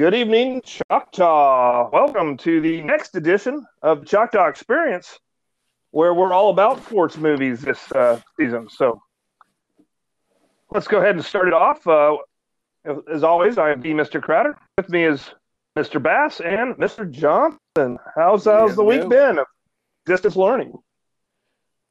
Good evening, Choctaw. Welcome to the next edition of Choctaw Experience, where we're all about sports movies this uh, season. So let's go ahead and start it off. Uh, as always, I am the Mr. Crowder. With me is Mr. Bass and Mr. Johnson. How's, how's Yeah, the week no. been of distance learning?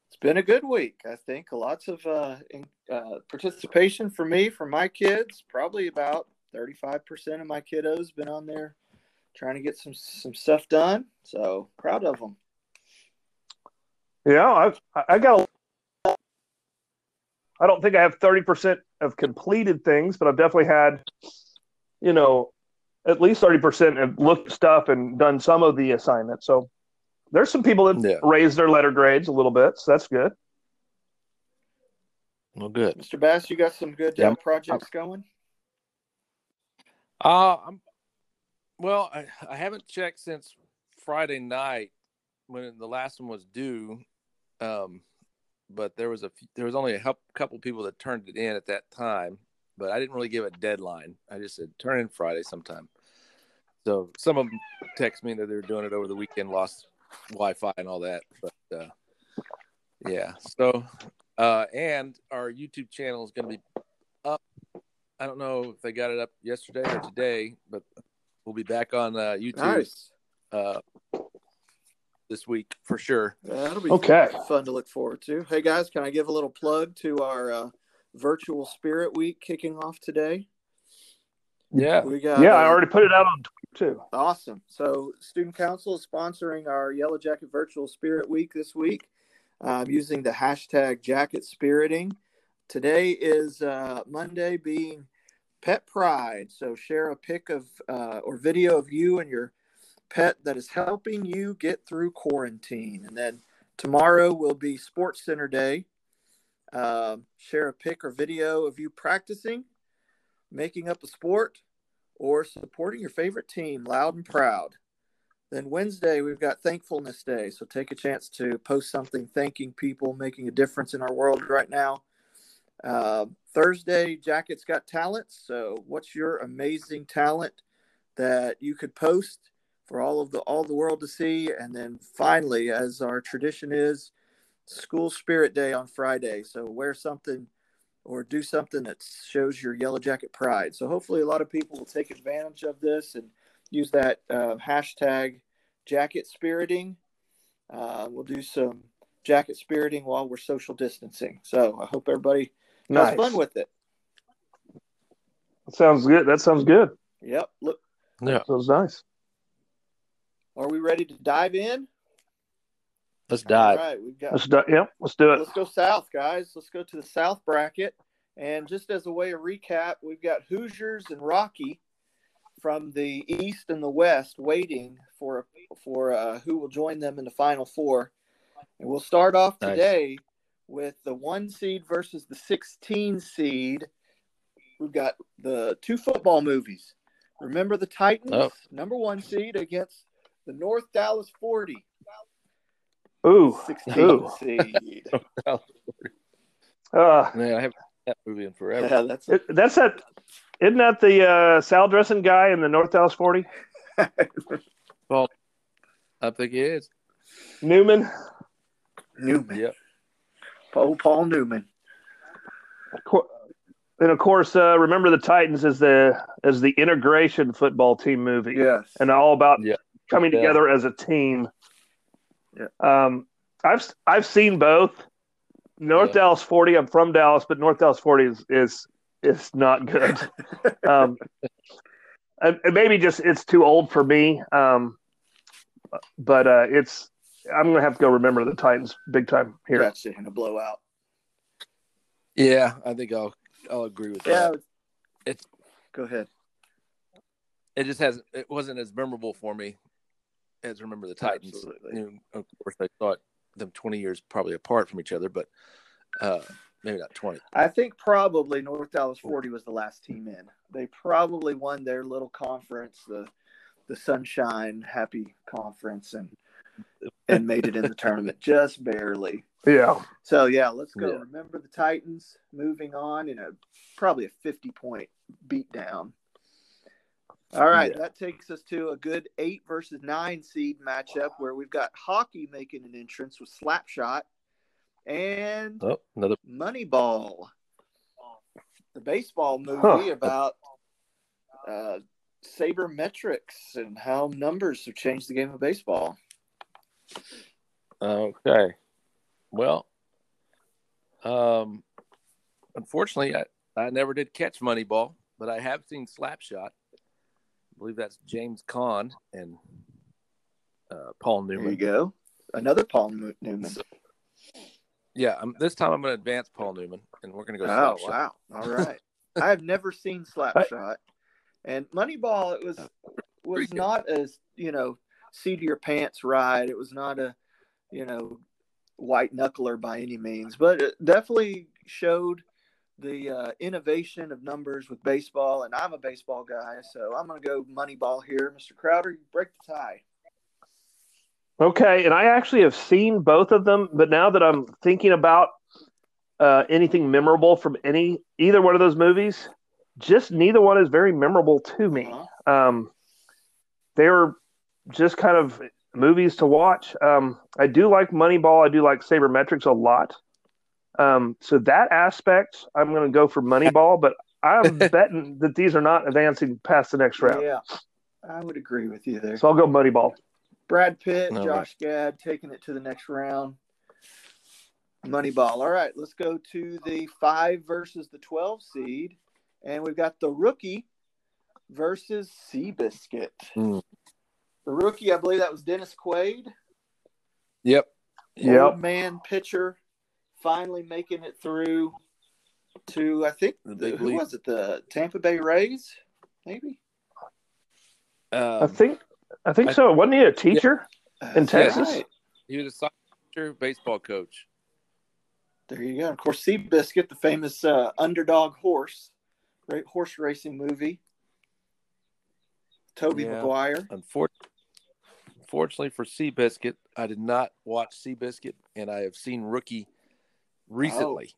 It's been a good week, I think. Lots of uh, in, uh, participation for me, for my kids. Probably about 35% of my kiddos been on there trying to get some some stuff done. So proud of them. Yeah, I've I I got. A, I don't think I have thirty percent of completed things, but I've definitely had, you know, at least thirty percent have looked stuff and done some of the assignments. So there's some people that Yeah. raised their letter grades a little bit, so that's good. Well, good. Mr. Bass, you got some good Yeah. uh, projects going? Uh, I'm, well, I, I haven't checked since Friday night when the last one was due. Um, but there was a few, there was only a hou- couple people that turned it in at that time, but I didn't really give a deadline. I just said turn in Friday sometime. So some of them text me that they were doing it over the weekend, lost Wi-Fi and all that. But uh, yeah, so uh, and our YouTube channel is going to be. I don't know if they got it up yesterday or today, but we'll be back on uh, YouTube Nice. uh, this week for sure. That'll be Okay. fun to look forward to. Hey guys, can I give a little plug to our uh, virtual Spirit Week kicking off today? Yeah, We got yeah, I uh, already put it out on Twitter too. Awesome. So, Student Council is sponsoring our Yellow Jacket Virtual Spirit Week this week um, using the hashtag Jacket Spiriting. Today is uh, Monday, being Pet Pride. So, share a pic of uh, or video of you and your pet that is helping you get through quarantine. And then tomorrow will be Sports Center Day. Um, share a pic or video of you practicing, making up a sport, or supporting your favorite team loud and proud. Then Wednesday, we've got Thankfulness Day. So take a chance to post something thanking people, making a difference in our world right now. Uh, Thursday, Jacket's Got Talents. So what's your amazing talent that you could post for all of the all the world to see? And then finally, as our tradition is, School Spirit Day on Friday. So wear something or do something that shows your yellow jacket pride. So hopefully, a lot of people will take advantage of this and use that uh, hashtag jacket spiriting. Uh, we'll do some jacket spiriting while we're social distancing. So I hope everybody Nice. has fun with it. That sounds good. That sounds good. Yep. Look, yeah. Sounds nice. are we ready to dive in? Let's dive. All right, we've got Let's do, yeah, let's do it. Let's go south, guys. Let's go to the south bracket. And just as a way of recap, we've got Hoosiers and Rocky from the east and the west waiting for for uh, who will join them in the final four. And we'll start off Nice. today with the one seed versus the 16 seed. We've got the two football movies. Remember the Titans, Oh. number one seed against the North Dallas 40, Ooh, 16 Ooh. seed. uh, Man, I haven't seen that movie in forever. Yeah, that's it, that's that. Isn't that the uh, salad dressing guy in the North Dallas Forty? well, I think he is. Newman. Newman. Yep. Paul Paul Newman. And of course, uh, remember the Titans as the as the integration football team movie, Yes. and all about Yeah. coming Yeah. together as a team. Yeah. Um, I've I've seen both. North Yeah. Dallas Forty. I'm from Dallas, but North Dallas Forty is is is not good. um, and, and maybe just it's too old for me. Um, but uh, it's I'm gonna have to go remember the Titans big time here. Gotcha. In a blowout. Yeah, I think I'll I'll agree with that. Yeah. that. It's- Go ahead. It just hasn't. It wasn't as memorable for me as remember the Titans. Absolutely. You of course, I thought them twenty years probably apart from each other, but uh, maybe not twenty. I think probably North Dallas 40 was the last team in. They probably won their little conference, the the Sunshine Happy Conference, and and made it in the tournament just barely. Yeah. So yeah, let's go. Yeah. Remember the Titans moving on in a probably a 50 point beatdown. All right, Yeah. that takes us to a good eight versus nine seed matchup where we've got hockey making an entrance with Slapshot and Oh, another. Moneyball, the baseball movie Huh. about uh, sabermetrics and how numbers have changed the game of baseball. Okay. Well, um, unfortunately, I, I never did catch Moneyball, but I have seen Slapshot. I believe that's James Caan and uh, Paul Newman. There you go. Another Paul Newman. Yeah, i this time I'm going to advance Paul Newman, and we're going to go Oh Slapshot. wow! All right, I have never seen Slapshot, and Moneyball. It was was not as you know seat of your pants ride. It was not a you know white knuckler by any means, but it definitely showed the uh, innovation of numbers with baseball. And I'm a baseball guy, so I'm going to go Moneyball here, Mr. Crowder. You break the tie. Okay, and I actually have seen both of them, but now that I'm thinking about uh, anything memorable from any either one of those movies, just neither one is very memorable to me. Uh-huh. Um, they were just kind of movies to watch. Um, I do like Moneyball. I do like Sabermetrics a lot. Um, so that aspect, I'm going to go for Moneyball, but I'm betting that these are not advancing past the next round. Yeah, I would agree with you there. So I'll go Moneyball. Brad Pitt, All Josh Gad taking it to the next round. Moneyball. All right, let's go to the five versus the 12 seed. And we've got the rookie versus Seabiscuit. Hmm. The rookie, I believe that was Dennis Quaid. Yep. Yep. Old man pitcher finally making it through to, I think, The the, who league. was it? The Tampa Bay Rays, maybe? I Um, think I think I- so. Wasn't he a teacher? In That's Texas? right. he was a soccer teacher, baseball coach. There you go. Of course, Seabiscuit, the famous uh, underdog horse, great horse racing movie. Tobey Yeah. Maguire. Unfor- Unfortunately for Seabiscuit, I did not watch Seabiscuit, and I have seen Rookie recently.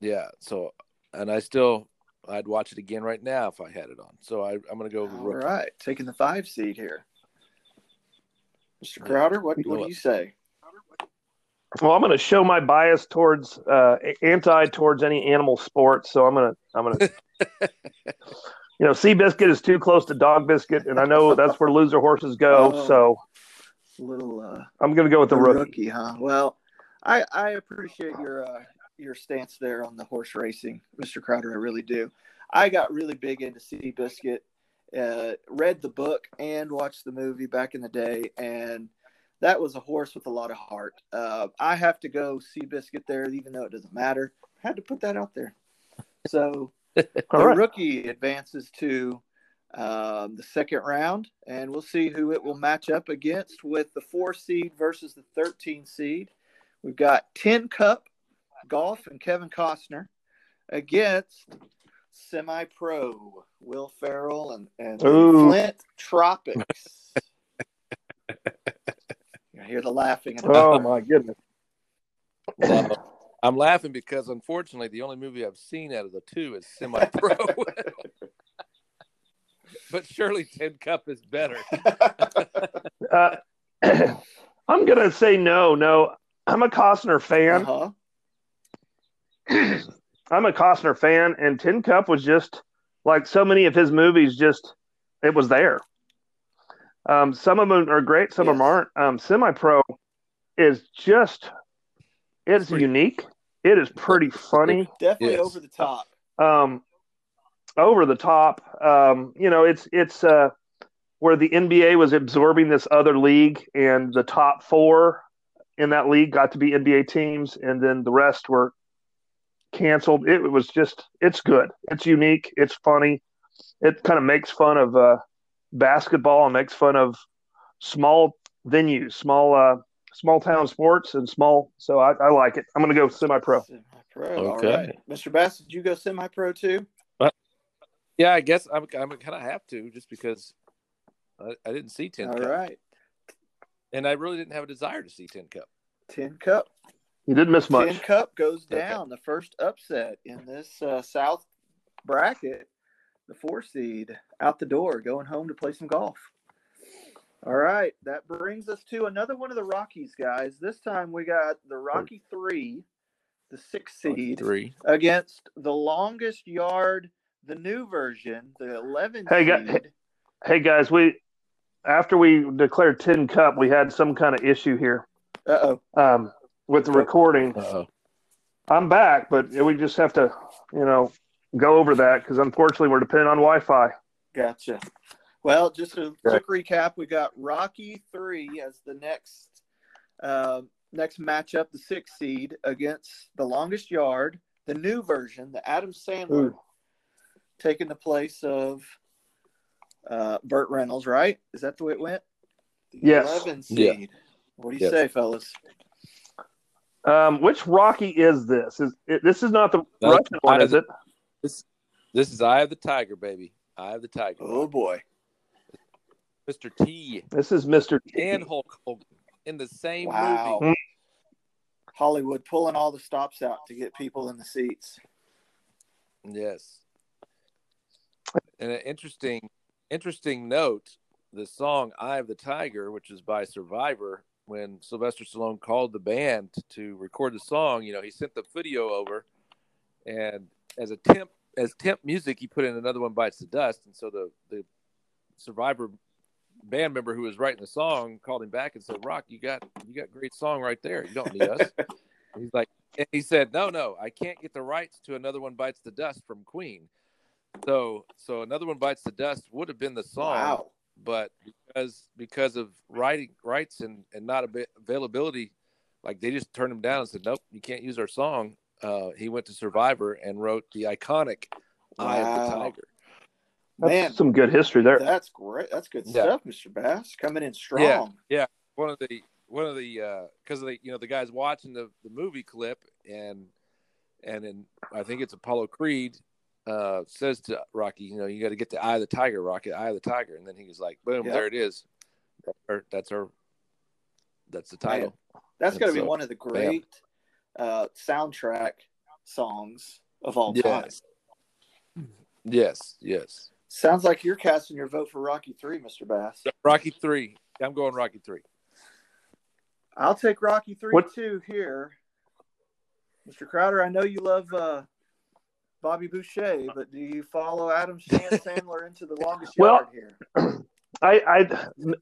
Yeah, so and I still I'd watch it again right now if I had it on. So I, I'm going to go with All Rookie. right, taking the five seed here. Mr. Crowder, what, what do you say? Well, I'm going to show my bias towards uh, anti towards any animal sports. So I'm going to I'm going to you know, Seabiscuit is too close to Dog Biscuit, and I know that's where loser horses go. Oh. So A little uh, I'm going to go with the rookie. rookie, huh? Well, I I appreciate your uh, your stance there on the horse racing, Mr. Crowder. I really do. I got really big into Seabiscuit, uh, read the book and watched the movie back in the day, and that was a horse with a lot of heart. Uh, I have to go Seabiscuit there, even though it doesn't matter. I had to put that out there. So the right. rookie advances to um, the second round, and we'll see who it will match up against with the four seed versus the 13 seed. We've got Tin Cup Golf and Kevin Costner against semi pro Will Ferrell and, and Ooh. Flint Tropics. you hear the laughing. Oh my goodness. Well, I'm laughing because unfortunately the only movie I've seen out of the two is Semi Pro. but surely Tin Cup is better. Uh, I'm going to say no. No, I'm a Costner fan. Uh-huh. I'm a Costner fan, and Tin Cup was just like so many of his movies. Just it was there. Um, some of them are great, some of them aren't. Um, Semi Pro is just it's Pretty- unique. It is pretty funny. Definitely Yes. over the top. um, over the top. Um, you know, it's it's uh, where the NBA was absorbing this other league, and the top four in that league got to be NBA teams, and then the rest were canceled. It was just it's good. It's unique. It's funny. It kind of makes fun of uh, basketball and makes fun of small venues, small uh, small town sports, and small. So I, I like it. I'm going to go semi pro. Okay. All right. Mr. Bass, did you go semi-pro too? Yeah, I guess I'm, I'm kind of have to just because I, I didn't see Tin All Cup, right. and I really didn't have a desire to see Tin Cup. Tin Cup. You didn't miss much. Tin Cup goes Okay. down. The first upset in this uh, South bracket the four seed, out the door, going home to play some golf. All right, that brings us to another one of the Rockies, guys. This time we got the Rocky Three, the six seed, Three. against the longest yard, the new version, the 11 Hey, gu- seed. Hey guys, we after we declared Tin Cup, we had some kind of issue here Uh oh. um, with the recording. Uh-oh. I'm back, but we just have to, you know, go over that because unfortunately we're dependent on Wi-Fi. Gotcha. Well, just a Yeah. quick recap: we got Rocky three as the next uh, next matchup, the six seed against the longest yard, the new version, the Adam Sandler, Ooh. taking the place of uh, Burt Reynolds. Right? Is that the way it went? The Yes. Eleven Yeah. seed. What do you Yes. say, fellas? Um, which Rocky is this? Is it, this is not the That's Russian one, is it? This is Eye of the Tiger, baby. Eye of the Tiger. Oh boy. Mr. T This is Mister. T. And Hulk Hogan in the same Wow. movie. Mm. Hollywood pulling all the stops out to get people in the seats. Yes. And an interesting, interesting note: the song "Eye of the Tiger," which is by Survivor, when Sylvester Stallone called the band to record the song, you know, he sent the video over, and as a temp, as temp music, he put in another one bites the dust, and so the the Survivor band member who was writing the song called him back and said, "Rock, you got you got great song right there. You don't need us." He's like, and he said, "No, no, I can't get the rights to another one bites the dust from Queen." So, so another one bites the dust would have been the song, Wow. but because because of writing rights and and not a availability, like they just turned him down and said, "Nope, you can't use our song." Uh, he went to Survivor and wrote the iconic "Eye of the Tiger." That's Man, some good history there. That's great. That's good Yeah. stuff, Mr. Bass. Coming in strong. Yeah, yeah. One of the one of the because of the you know the guys watching the the movie clip and and then I think it's Apollo Creed uh says to Rocky, you know, you got to get the eye of the tiger, Rocky, eye of the tiger, and then he was like, boom, Yep. there it is. That's our, that's our that's the title. That's got to And be so, one of the great uh, soundtrack songs of all time. Yes. Yes, yes. Sounds like you're casting your vote for Rocky Three, Mr. Bass. Rocky three. I'm going Rocky three. I'll take Rocky Three What- too here, Mr. Crowder. I know you love uh, Bobby Boucher, but do you follow Adam Shan- Sandler into the longest Well, yard here? I, I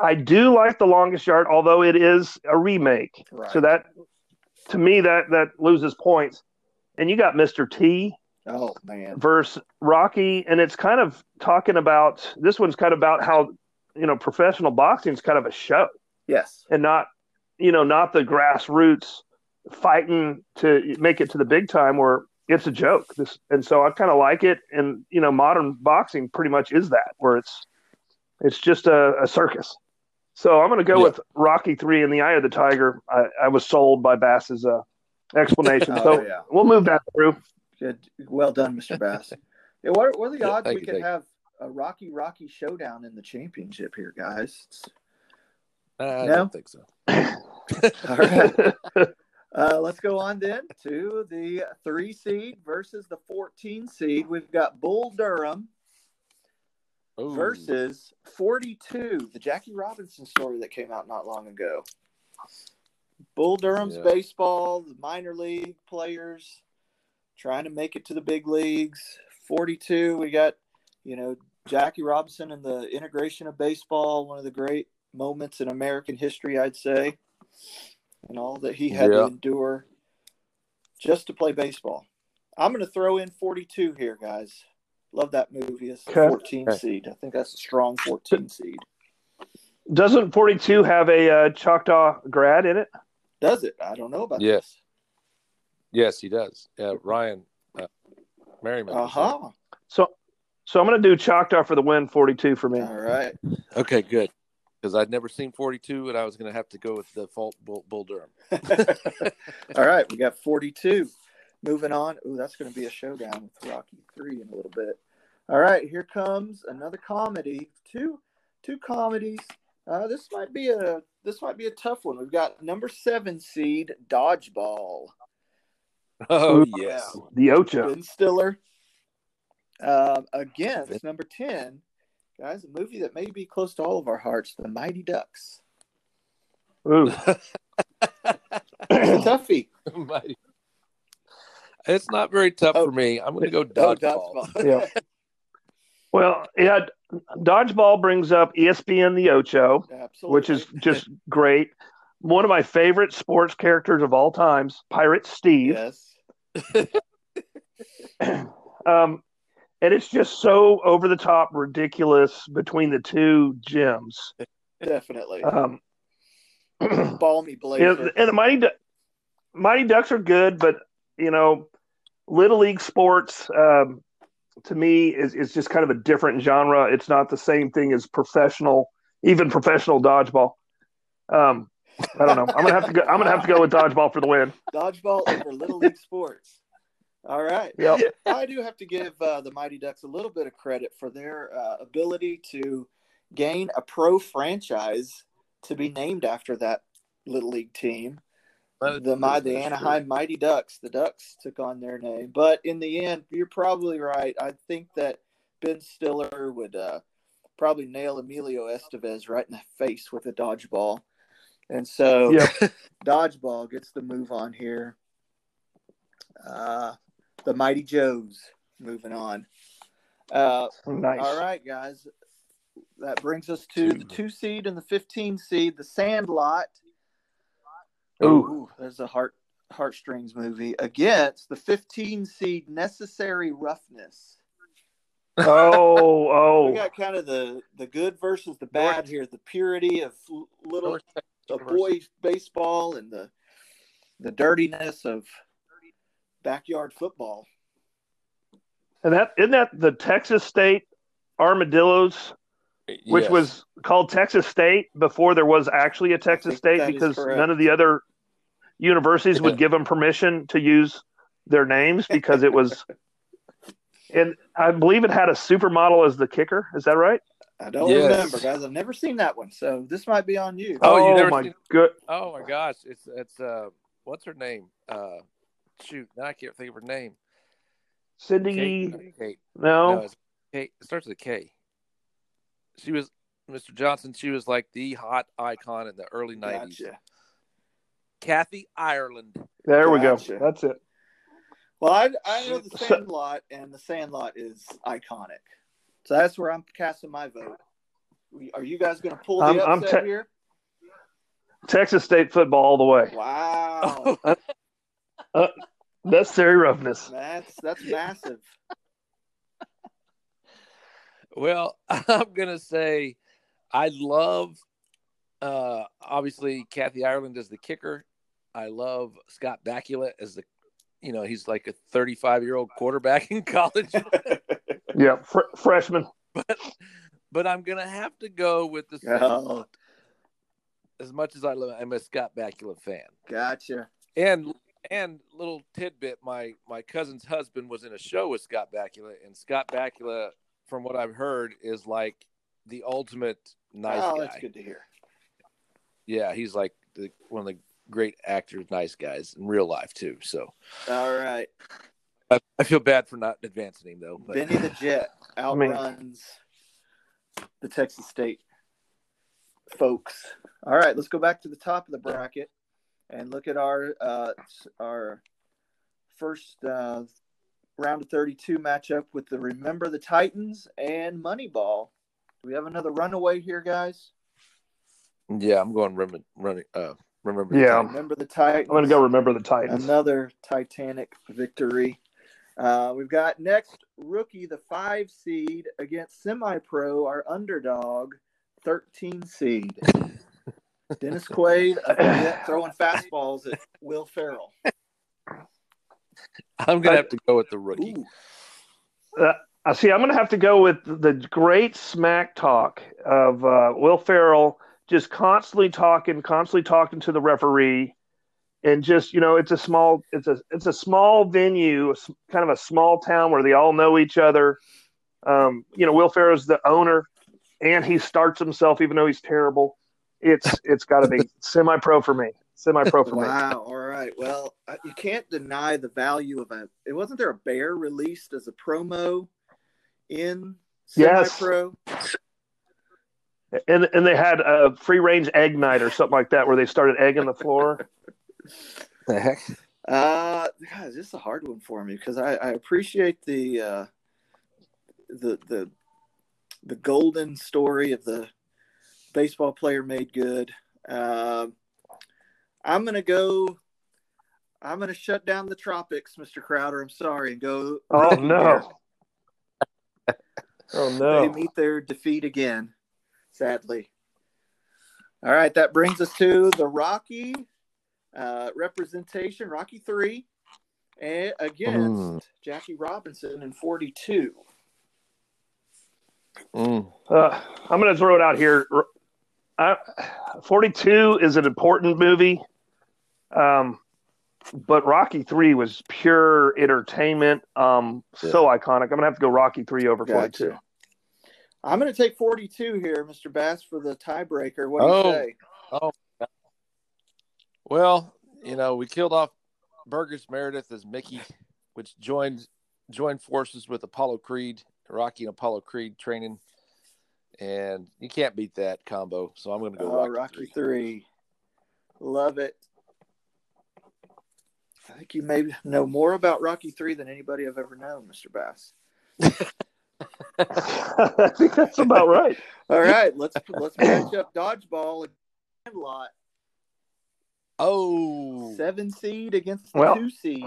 I do like the longest yard, although it is a remake. Right. So that to me that that loses points. And you got Mr. T Oh man, versus Rocky, and it's kind of talking about this one's kind of about how you know professional boxing is kind of a show yes, and not you know not the grassroots fighting to make it to the big time where it's a joke. This and so I kind of like it, and you know modern boxing pretty much is that where it's it's just a, a circus. So I'm going to go Yeah. with Rocky Three in the Eye of the Tiger. I, I was sold by Bass's uh, explanation, Oh, so yeah. we'll move that through. Good, well done, Mr. Bass. yeah, what, what are the Yeah, odds thank we you, could thank you. have a Rocky Rocky showdown in the championship here, guys? I No? don't think so. All right. Uh, let's go on then to the three seed versus the 14 seed. We've got Bull Durham Ooh. versus 42, the Jackie Robinson story that came out not long ago. Bull Durham's Yeah. baseball, the minor league players trying to make it to the big leagues. 42, we got, you know, Jackie Robinson and the integration of baseball, one of the great moments in American history, I'd say, and all that he had to endure just to play baseball. I'm going to throw in 42 here, guys. Love that movie. It's the Okay. 14 Okay. seed. I think that's a strong 14 seed. Doesn't 42 have a uh, Choctaw grad in it? Does it? I don't know about Yes. Yes, he does. Yeah, Ryan uh, Merriman. Uh huh. So, so I'm going to do Choctaw for the win. 42 for me. All right. Okay, good. Because I'd never seen 42, and I was going to have to go with the fault Bull, Bull Durham. All right. We got 42. Moving on. Ooh, that's going to be a showdown with Rocky 3 in a little bit. All right. Here comes another comedy. Two two comedies. Uh, this might be a this might be a tough one. We've got number seven seed Dodgeball. Oh, yes. The Ocho. Ben Stiller Um, against number 10, guys, a movie that may be close to all of our hearts The Mighty Ducks. Ooh. It's toughie. Mighty. It's not very tough Oh. for me. I'm going to go Oh, dodgeball. dodgeball. Yeah. Well, yeah, dodgeball brings up ESPN the Ocho, Absolutely. which is just great. One of my favorite sports characters of all times, Pirate Steve. yes. Um, and it's just so over the top ridiculous between the two gyms. Definitely. Um, Balmy blazer. and the Mighty Du- Mighty Ducks are good, but you know, little league sports um, to me is is just kind of a different genre. It's not the same thing as professional, even professional dodgeball. Um, I don't know. I'm gonna have to go. I'm gonna have to go with dodgeball for the win. Dodgeball over Little League sports. All right. Yep. I do have to give uh, the Mighty Ducks a little bit of credit for their uh, ability to gain a pro franchise to be named after that Little League team. The my the Anaheim Mighty Ducks. The Ducks took on their name, but in the end, you're probably right. I think that Ben Stiller would uh, probably nail Emilio Estevez right in the face with a dodgeball, and so Yep. dodgeball gets the move on here. Uh, the Mighty Joes moving on. Uh, Nice. all right, guys. That brings us to the two seed and the 15 seed, the Sandlot. Ooh. there's a heart heartstrings movie against the 15 seed Necessary Roughness. Oh, oh. We got kind of the the good versus the bad here. The purity of l- little a boy baseball and the the dirtiness of backyard football. And that isn't that the Texas State Armadillos, which Yes. was called Texas State before there was actually a Texas State because none of the other universities would give them permission to use their names because it was. And I believe it had a supermodel as the kicker. Is that right? I don't Yes. remember, guys. I've never seen that one, so this might be on you. Oh, you never my seen- good. Oh my gosh, it's it's uh, what's her name? Uh, shoot, now I can't think of her name. Cindy. Kate. Kate. No. No, it's Kate. It starts with a K. She was Mr. Johnson. She was like the hot icon in the early nineties. Gotcha. Kathy Ireland. There we go. That's it. Well, I, I know the So- Sandlot, and the Sandlot is iconic. So that's where I'm casting my vote. Are you guys going to pull the I'm- I'm upset te- here? Texas State football all the way. Wow, that's Necessary roughness. that's that's massive. Well, I'm gonna say I love uh obviously Kathy Ireland as the kicker. I love Scott Bakula as the you know, he's like a 35 year old quarterback in college. Yeah, fr- freshman. but but I'm gonna have to go with the Oh, as much as I love I'm a Scott Bakula fan. gotcha. And and little tidbit, my my cousin's husband was in a show with Scott Bakula, and Scott Bakula, from what I've heard, is like the ultimate nice oh, guy. that's good to hear. Yeah, he's like the, one of the great actors, nice guys in real life too. So All right, I, I feel bad for not advancing him though. But Benny the Jet mean- outruns the Texas State folks. All right, let's go back to the top of the bracket and look at our uh, our first uh, round of 32 matchup with the Remember the Titans and Moneyball. Do we have another runaway here, guys? yeah, I'm going remember running. Uh, remember? Yeah. Titans. Remember the Titans. I'm going to go remember the Titans. Another Titanic victory. Uh, we've got next rookie, the five seed against semi pro, our underdog, 13 seed. Dennis Quaid uh, throwing fastballs at Will Ferrell. I'm gonna have to go with the rookie. Ooh, I see. I'm going to have to go with the great smack talk of uh, Will Ferrell, just constantly talking, constantly talking to the referee, and just you know, it's a small, it's a it's a small venue, kind of a small town where they all know each other. Um, you know, Will Ferrell's the owner, and he starts himself, even though he's terrible. It's it's got to be semi-pro for me. Semi-pro for me. wow. All right. Well, uh, you can't deny the value of a. It wasn't there a bear released as a promo in Yes. semi-pro. And and they had a free range egg night or something like that where they started egging the floor. The heck? Uh, God, this is a hard one for me because I, I appreciate the uh, the the the golden story of the baseball player made good. Um, I'm gonna go. I'm gonna shut down the tropics, Mr. Crowder. I'm sorry, and go. Oh no. here. Oh They no. meet their defeat again, sadly. All right, that brings us to the Rocky uh, representation, Rocky three, and against Mm. Jackie Robinson in forty two. Mm. Uh, I'm going to throw it out here. I, 42 is an important movie, um, but Rocky 3 was pure entertainment. Um, So iconic. I'm going to have to go Rocky 3 over 42. Gotcha. I'm going to take forty two here, Mr. Bass, for the tiebreaker. What do you Oh. say? Oh, well, you know, we killed off Burgess Meredith as Mickey, which joined joined forces with Apollo Creed, Rocky and Apollo Creed training, and you can't beat that combo. So I'm going to go Oh, Rocky, Rocky three. three. Love it. I think you may know more about Rocky three than anybody I've ever known, Mr. Bass. I think that's about right. All right, let's let's match up dodgeball and Sandlot. Oh, Seven seed against the Well- two seed.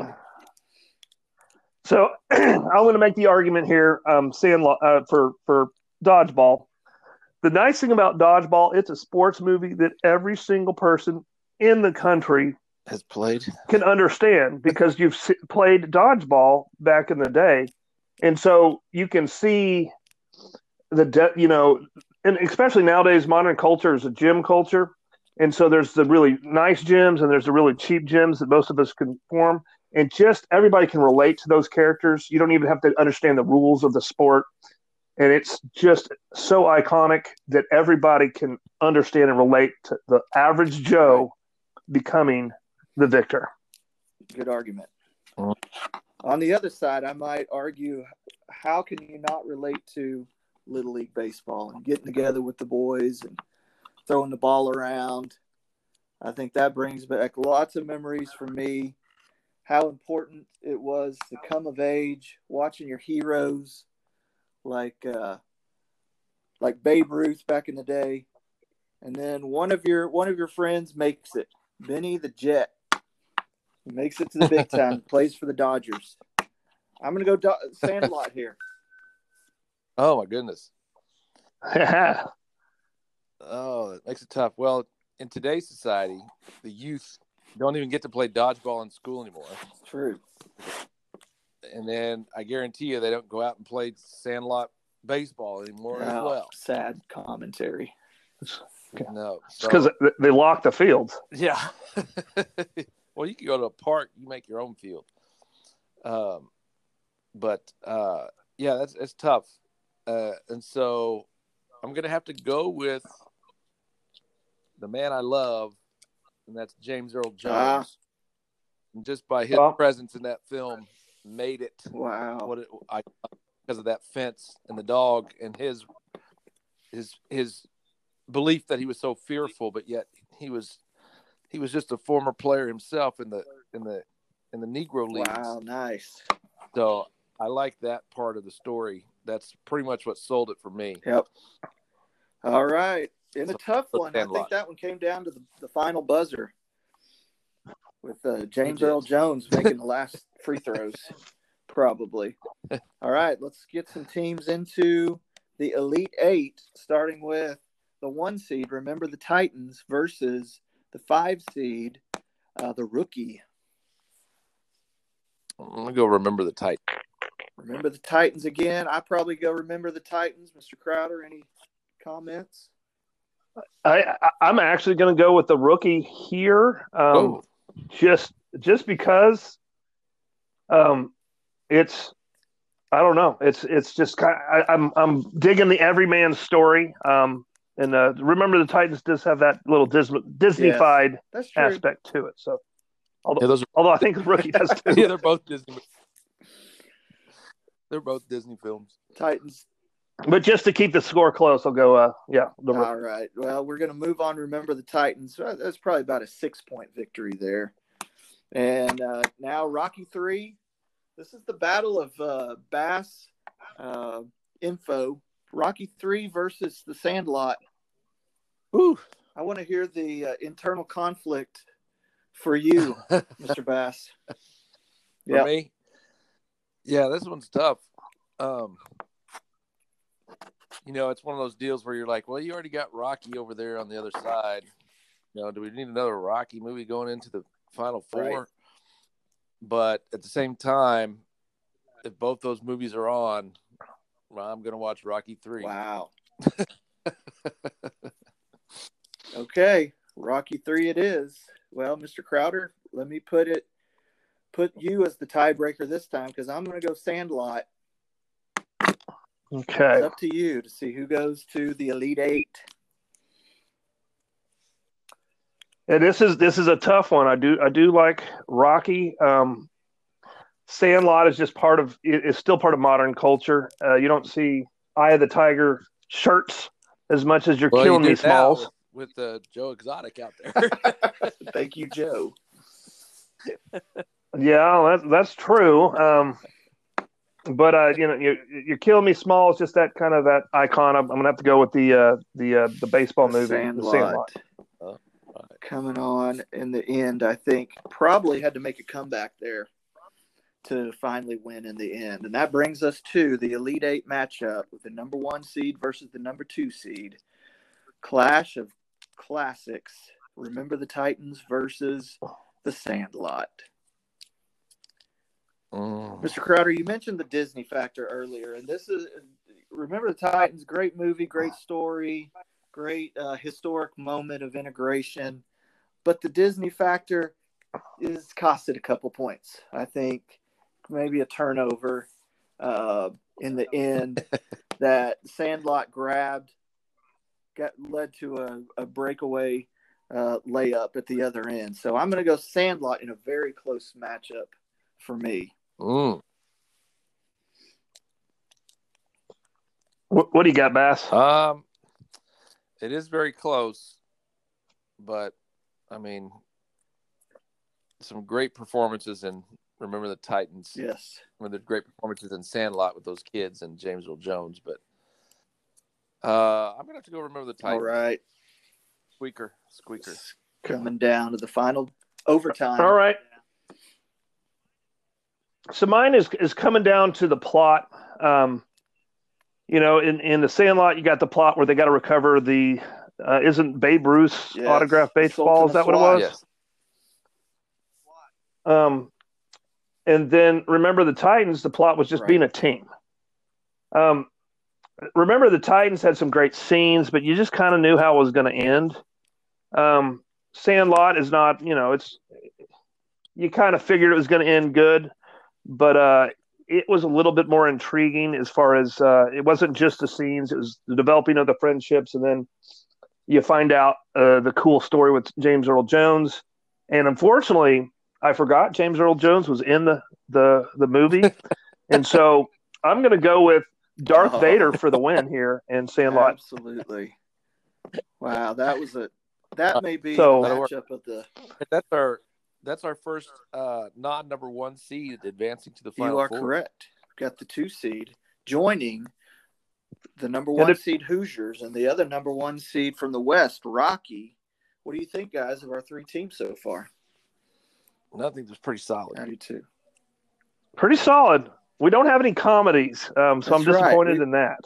So I'm going to make the argument here, um, Sandlot uh, for for dodgeball. The nice thing about dodgeball, it's a sports movie that every single person in the country has played. can understand because you've s- played dodgeball back in the day, and so you can see the de- you know, and especially nowadays, modern culture is a gym culture, and so there's the really nice gyms and there's the really cheap gyms that most of us can form, and just everybody can relate to those characters. You don't even have to understand the rules of the sport. And it's just so iconic that everybody can understand and relate to the average Joe becoming the victor. Good argument. On the other side, I might argue, how can you not relate to Little League baseball and getting together with the boys and throwing the ball around? I think that brings back lots of memories for me. How important it was to come of age, watching your heroes, like uh, like Babe Ruth back in the day, and then one of your one of your friends makes it, Benny the Jet. He makes it to the big time, plays for the Dodgers. I'm gonna go Do- Sandlot here. Oh my goodness. yeah, Oh, that makes it tough. Well, in today's society, the youth don't even get to play dodgeball in school anymore. True. And then I guarantee you they don't go out and play sandlot baseball anymore as well. sad commentary. No. because So, they lock the fields. yeah. well, you can go to a park, you make your own field. Um, but uh, yeah, that's it's tough. Uh, and so I'm gonna have to go with the man I love, and that's James Earl Jones. Ah. And just by his Well- presence in that film, made it Wow. what it, I because of that fence and the dog and his his his belief that he was so fearful, but yet he was he was just a former player himself in the in the in the Negro leagues. Wow, nice. So I like that part of the story. That's pretty much what sold it for me. Yep. All right. In a tough one, I think that one came down to the, the final buzzer with uh, James. Earl Jones making the last free throws, probably. All right, let's get some teams into the Elite Eight, starting with the one seed. Remember the Titans versus the five seed, uh, the rookie. I'm gonna go remember the tight. Remember the Titans again. I probably go remember the Titans. Mr. Crowder, any comments? I, I I'm actually going to go with the rookie here, um, just just because, um, it's I don't know, it's it's just kind. I, I'm I'm digging the everyman story. Um, and uh, remember the Titans does have that little Dis- Disneyfied That's aspect to it. So, although yeah, are although I think the rookie does too. yeah, they're both Disney. They're both Disney films. Titans. But just to keep the score close, I'll go. Uh, yeah, the, All right. Well, we're going to move on. Remember the Titans. That's probably about a six point victory there. And uh, now Rocky Three. This is the battle of uh, Bass uh, Info. Rocky Three versus the Sandlot. Ooh. I want to hear the uh, internal conflict for you, Mr. Bass. For Yeah. me, yeah, this one's tough. Um, you know, it's one of those deals where you're like, well, you already got Rocky over there on the other side. You know, do we need another Rocky movie going into the final four? Right. But at the same time, if both those movies are on, well, I'm going to watch Rocky three. Wow. okay, Rocky three it is. Well, Mr. Crowder, let me put it put you as the tiebreaker this time because I'm going to go Sandlot. Okay. It's up to you to see who goes to the Elite Eight. Yeah, this is this is a tough one. I do I do like Rocky. Um, Sandlot is just part of it's still part of modern culture. Uh, you don't see Eye of the Tiger shirts as much as you're Well, killing me, did now Smalls. with, with uh, Joe Exotic out there. Thank you, Joe. Yeah, that's that's true. Um, but uh, you know, you you're killing me, Smalls. Just that kind of that icon. I'm, I'm gonna have to go with the uh, the uh, the baseball movie, The Sandlot. Sandlot. Oh, Coming on in the end, I think probably had to make a comeback there to finally win in the end. And that brings us to the Elite Eight matchup with the number one seed versus the number two seed. Clash of classics. Remember the Titans versus the Sandlot. Mm. Mr. Crowder, you mentioned the Disney factor earlier, and this is remember the Titans. Great movie, great story, great uh, historic moment of integration, but the Disney factor is costed a couple points. I think maybe a turnover uh, in the end that Sandlot grabbed got led to a, a breakaway uh, layup at the other end. So I'm going to go Sandlot in a very close matchup for me. Mm. What, what do you got, Bass? Um, it is very close, but I mean, some great performances in Remember the Titans. Yes. One of the great performances in Sandlot with those kids and James Earl Jones, but uh, I'm gonna have to go Remember the All Titans. right. Squeaker, squeaker. Coming down to the final overtime. All right. So mine is is coming down to the plot. Um, you know, in in the Sandlot, you got the plot where they got to recover the uh, isn't Babe Ruth's Yes. autograph baseball? Is that what it was? Yes. Um, and then remember the Titans. The plot was just Right. being a team. Um, remember the Titans had some great scenes, but you just kind of knew how it was going to end. Um, Sandlot is not, you know, it's you kind of figured it was going to end good, but uh, it was a little bit more intriguing as far as uh, it wasn't just the scenes; it was the developing of the friendships, and then you find out uh, the cool story with James Earl Jones. And unfortunately, I forgot James Earl Jones was in the the the movie, and so I'm going to go with Darth Oh. Vader for the win here in Sandlot. Absolutely. Wow, that was a that may be So- the matchup of the. That's our that's our first uh, non number one seed advancing to the final. You are four. correct. Got the two seed joining the number one if- seed Hoosiers and the other number one seed from the West, Rocky. What do you think, guys, of our three teams so far? I think it's pretty solid. I do too. Pretty solid. We don't have any comedies, um, so I'm That's right. disappointed We- in that.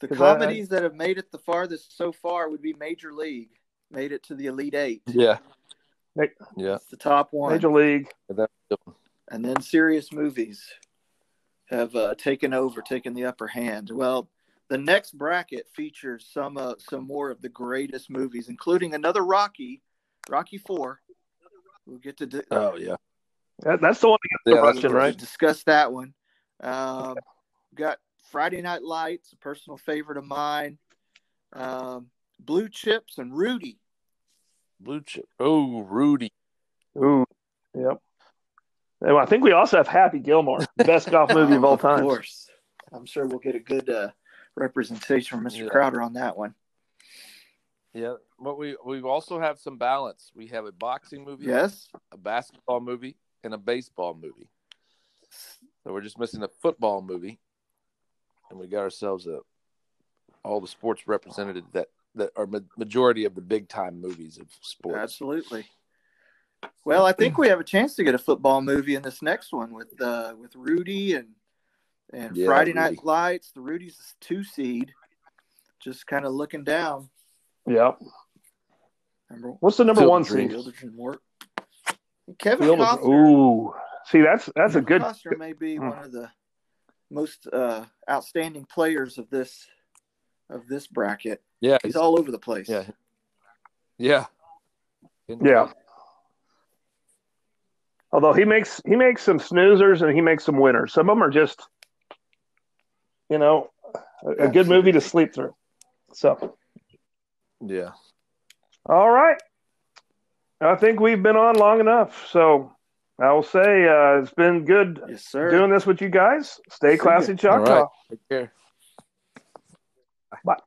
The 'Cause I- I- comedies that have made it the farthest so far would be Major League, made it to the Elite Eight. Yeah. Hey. Yeah. The top one. Major League. And then serious movies have uh, taken over, taken the upper hand. Well, the next bracket features some uh, some more of the greatest movies, including another Rocky, Rocky Four. We'll get to di- Oh yeah. That, that's the one that gets Yeah, the that's Russian, right? Discuss that one. Um, got Friday Night Lights, a personal favorite of mine. Um, Blue Chips and Rudy. Blue chip. Oh, Rudy. Ooh, yep. And I think we also have Happy Gilmore, best golf movie of all time. Of course. I'm sure we'll get a good uh, representation from Mr. Yeah. Crowder on that one. Yeah, but we we also have some balance. We have a boxing movie, Yes. a basketball movie, and a baseball movie. So we're just missing a football movie, and we got ourselves a all the sports represented that that are ma- majority of the big time movies of sports. Absolutely. Well, I think we have a chance to get a football movie in this next one with uh, with Rudy and and Yeah, Friday Rudy. Night Lights. The Rudy's a two seed, just kind of looking down. Yeah. Remember What's the number Field one seed? Fielder didn't work. Kevin Field Costner. Ooh. See, that's that's a good. Costner may be Hmm. one of the most uh, outstanding players of this of this bracket. Yeah, He's all over the place. yeah, yeah, Yeah. Although he makes he makes some snoozers and he makes some winners. Some of them are just, you know, a, a good movie to sleep through. So, yeah. all right. I think we've been on long enough. So, I will say uh, it's been good Yes, sir. doing this with you guys. Stay See classy, All Choctaw. right. Take care. Bye.